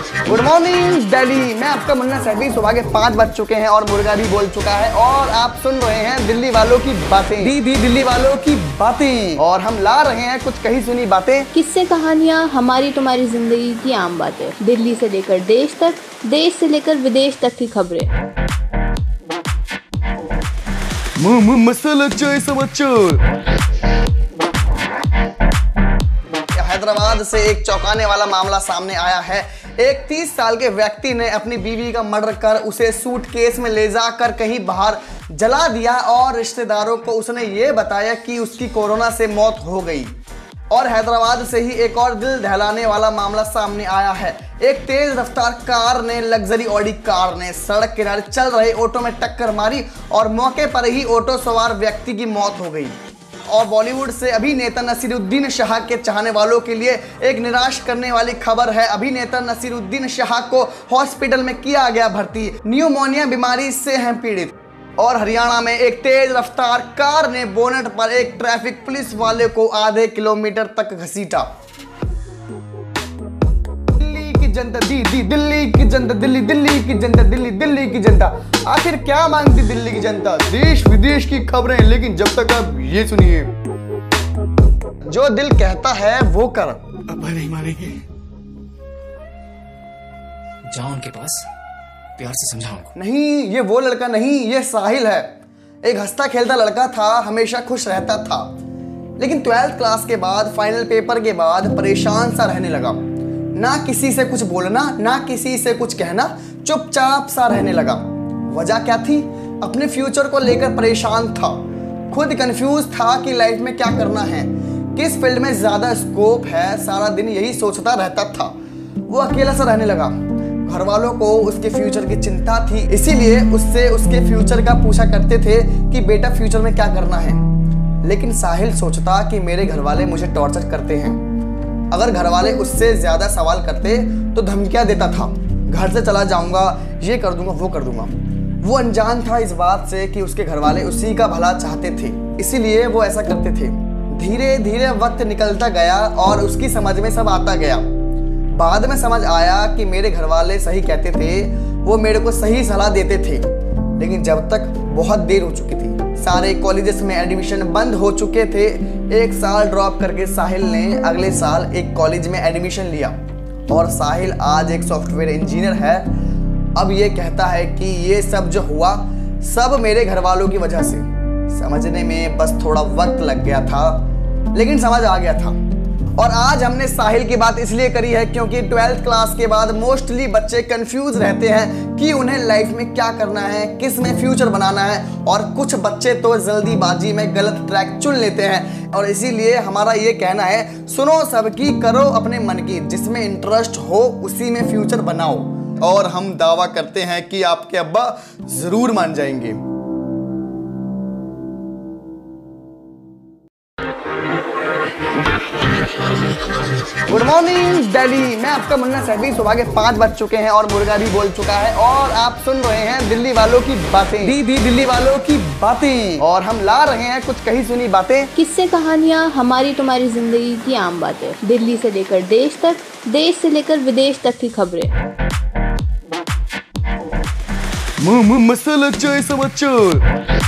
Good morning Delhi मैं आपका मुन्ना सैफी सुबह के पाँच बज चुके हैं और मुर्गा भी बोल चुका है और आप सुन रहे हैं दिल्ली वालों की बातें। दी दी दिल्ली वालों की बातें। और हम ला रहे हैं कुछ कही सुनी बातें। किस्से कहानियाँ हमारी तुम्हारी ज़िंदगी की आम बातें। दिल्ली से लेकर देश तक देश से लेकर विदेश तक की खबरें। मसाला चाय समाचार। हैदराबाद से एक चौंकाने वाला मामला सामने आया है। एक 30 साल के व्यक्ति ने अपनी बीवी का मर्डर कर उसे सूटकेस में ले जाकर कहीं बाहर जला दिया और रिश्तेदारों को उसने ये बताया कि उसकी कोरोना से मौत हो गई। और हैदराबाद से ही एक और दिल दहलाने वाला मामला सामने आया है। एक तेज रफ्तार कार ने, लग्जरी ऑडी कार ने सड़क किनारे चल रहे ऑटो में टक्कर मारी और मौके पर ही ऑटो सवार व्यक्ति की मौत हो गई। और बॉलीवुड से अभिनेता नसीरुद्दीन शाह के चाहने वालों के लिए एक निराश करने वाली खबर है। अभिनेता नसीरुद्दीन शाह को हॉस्पिटल में किया गया भर्ती। न्यूमोनिया बीमारी से हैं पीड़ित। और हरियाणा में एक तेज रफ्तार कार ने बोनेट पर एक ट्रैफ़िक पुलिस वाले को आधे किलोमीटर तक घसीटा। जनता दी दी दिल्ली की जनता दिल्ली दिल्ली की जनता दिल्ली दिल्ली की जनता आखिर क्या मांगती दिल्ली की जनता? देश विदेश की खबरें लेकिन जब तक आप ये सुनिए। जो दिल कहता है वो कर। अब्बा नहीं मारेंगे। जाओ उनके पास प्यार से समझाओ उनको। नहीं ये वो लड़का नहीं ये साहिल है। एक हंसता खेलता लड़का था हमेशा खुश रहता था। लेकिन ट्वेल्थ क्लास के बाद फाइनल पेपर के बाद परेशान सा रहने लगा। ना किसी से कुछ बोलना, ना किसी से कुछ कहना, चुपचाप सा रहने लगा। वजह क्या थी? अपने फ्यूचर को लेकर परेशान था। खुद कंफ्यूज था कि लाइफ में क्या करना है। किस फ़ील्ड में ज़्यादा स्कोप है, सारा दिन यही सोचता रहता था। वो अकेला सा रहने लगा। घर वालों को उसके फ्यूचर की चिंता थी, इसीलिए उससे उसके फ्यूचर का पूछा करते थे कि बेटा फ्यूचर में क्या करना है। लेकिन साहिल सोचता कि मेरे घर वाले मुझे टॉर्चर करते हैं। अगर घर वाले उससे ज़्यादा सवाल करते तो धमकियाँ देता था। घर से चला जाऊँगा, ये कर दूँगा, वो कर दूँगा। वो अनजान था इस बात से कि उसके घर वाले उसी का भला चाहते थे। इसीलिए वो ऐसा करते थे। धीरे धीरे वक्त निकलता गया और उसकी समझ में सब आता गया। बाद में समझ आया कि मेरे घर वाले सही कहते थे, वो मेरे को सही सलाह देते थे। लेकिन जब तक बहुत देर हो चुकी थी सारे कॉलेजेस में एडमिशन बंद हो चुके थे। एक साल ड्रॉप करके साहिल ने अगले साल एक कॉलेज में एडमिशन लिया। और साहिल आज एक सॉफ्टवेयर इंजीनियर है। अब ये कहता है कि ये सब जो हुआ, सब मेरे घर वालों की वजह से। समझने में बस थोड़ा वक्त लग गया था, लेकिन समझ आ गया था। और आज हमने साहिल की बात इसलिए करी है क्योंकि ट्वेल्थ क्लास के बाद मोस्टली बच्चे कंफ्यूज रहते हैं कि उन्हें लाइफ में क्या करना है, किसमें फ्यूचर बनाना है और कुछ बच्चे तो जल्दीबाजी में गलत ट्रैक चुन लेते हैं। और इसीलिए हमारा ये कहना है, सुनो सबकी, करो अपने मन की, जिसमें इंटरेस्ट हो उसी में फ्यूचर बनाओ। और हम दावा करते हैं कि आपके अब्बा ज़रूर मान जाएँगे। गुड मॉर्निंग दिल्ली मैं आपका मुन्ना सैफी सुबह के पाँच बज चुके हैं और मुर्गा भी बोल चुका है और आप सुन रहे हैं दिल्ली वालों की बातें। दी दी दिल्ली वालों की बातें। और हम ला रहे हैं कुछ कही सुनी बातें। किस्से कहानियाँ हमारी तुम्हारी ज़िंदगी की आम बातें। दिल्ली से लेकर देश तक देश से लेकर विदेश तक की खबरें। मसाला चाय समाचार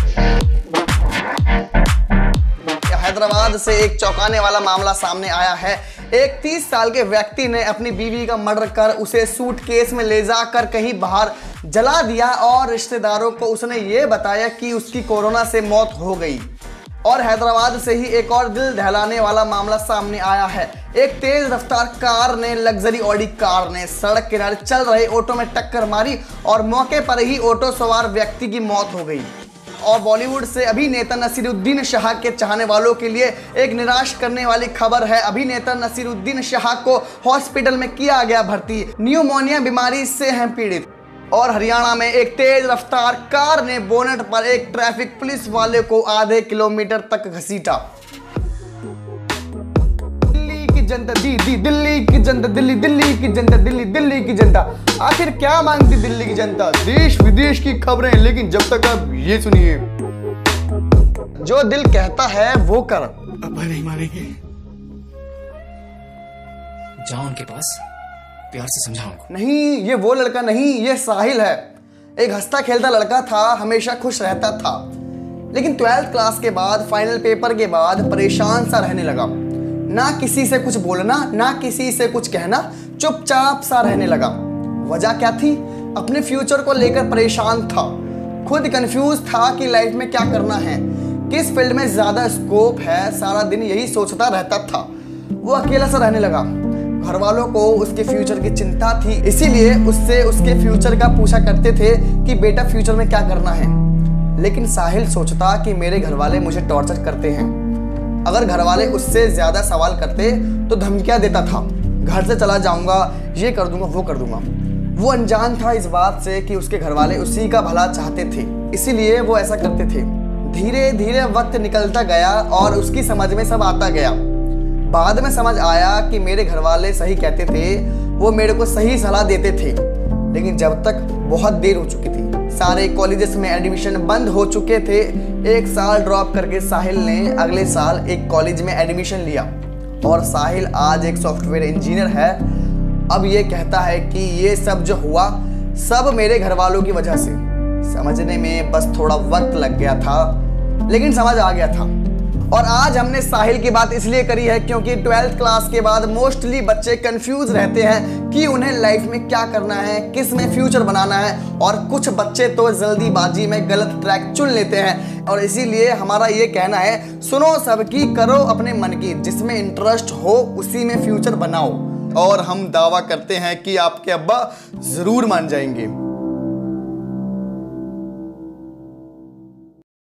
हैदराबाद से एक चौंकाने वाला मामला सामने आया है। एक 30 साल के व्यक्ति ने अपनी बीवी का मर्डर कर उसे सूटकेस में ले जाकर कहीं बाहर जला दिया और रिश्तेदारों को उसने ये बताया कि उसकी कोरोना से मौत हो गई। और हैदराबाद से ही एक और दिल दहलाने वाला मामला सामने आया है। एक तेज रफ्तार कार ने, लग्जरी ऑडी कार ने सड़क किनारे चल रहे ऑटो में टक्कर मारी और मौके पर ही ऑटो सवार व्यक्ति की मौत हो गई। और बॉलीवुड से अभिनेता नसीरुद्दीन शाह के चाहने वालों के लिए एक निराश करने वाली खबर है। अभिनेता नसीरुद्दीन शाह को हॉस्पिटल में किया गया भर्ती। न्यूमोनिया बीमारी से हैं पीड़ित। और हरियाणा में एक तेज रफ्तार कार ने बोनट पर एक ट्रैफ़िक पुलिस वाले को आधे किलोमीटर तक घसीटा। जनता दी दी दिल्ली की जनता दिल्ली दिल्ली की जनता दिल्ली दिल्ली की जनता आखिर क्या मांगती दिल्ली की जनता? देश विदेश की खबरें लेकिन जब तक आप ये सुनिए। जो दिल कहता है वो कर। अब्बा नहीं मारेंगे। जाओ उनके पास प्यार से समझाओ नहीं ये वो लड़का नहीं ये साहिल है। एक हंसता खेलता लड़का था हमेशा खुश रहता था। लेकिन ट्वेल्थ क्लास के बाद फाइनल पेपर के बाद परेशान सा रहने लगा। ना किसी से कुछ बोलना, ना किसी से कुछ कहना, चुपचाप सा रहने लगा। वजह क्या थी? अपने फ्यूचर को लेकर परेशान था। खुद कंफ्यूज था कि लाइफ में क्या करना है। किस फ़ील्ड में ज़्यादा स्कोप है, सारा दिन यही सोचता रहता था। वो अकेला सा रहने लगा। घर वालों को उसके फ्यूचर की चिंता थी, इसीलिए उससे उसके फ्यूचर का पूछा करते थे कि बेटा फ्यूचर में क्या करना है। लेकिन साहिल सोचता कि मेरे घर वाले मुझे टॉर्चर करते हैं। अगर घर वाले उससे ज़्यादा सवाल करते तो धमकियाँ देता था। घर से चला जाऊँगा, ये कर दूँगा, वो कर दूँगा। वो अनजान था इस बात से कि उसके घर वाले उसी का भला चाहते थे। इसीलिए वो ऐसा करते थे। धीरे धीरे वक्त निकलता गया और उसकी समझ में सब आता गया। बाद में समझ आया कि मेरे घर वाले सही कहते थे, वो मेरे को सही सलाह देते थे। लेकिन जब तक बहुत देर हो चुकी सारे कॉलेजेस में एडमिशन बंद हो चुके थे। एक साल ड्रॉप करके साहिल ने अगले साल एक कॉलेज में एडमिशन लिया। और साहिल आज एक सॉफ्टवेयर इंजीनियर है। अब ये कहता है कि ये सब जो हुआ, सब मेरे घर वालों की वजह से। समझने में बस थोड़ा वक्त लग गया था, लेकिन समझ आ गया था। और आज हमने साहिल की बात इसलिए करी है क्योंकि ट्वेल्थ क्लास के बाद मोस्टली बच्चे कंफ्यूज रहते हैं कि उन्हें लाइफ में क्या करना है, किसमें फ्यूचर बनाना है और कुछ बच्चे तो जल्दीबाजी में गलत ट्रैक चुन लेते हैं। और इसीलिए हमारा ये कहना है, सुनो सबकी, करो अपने मन की, जिसमें इंटरेस्ट हो उसी में फ्यूचर बनाओ। और हम दावा करते हैं कि आपके अब्बा ज़रूर मान जाएँगे।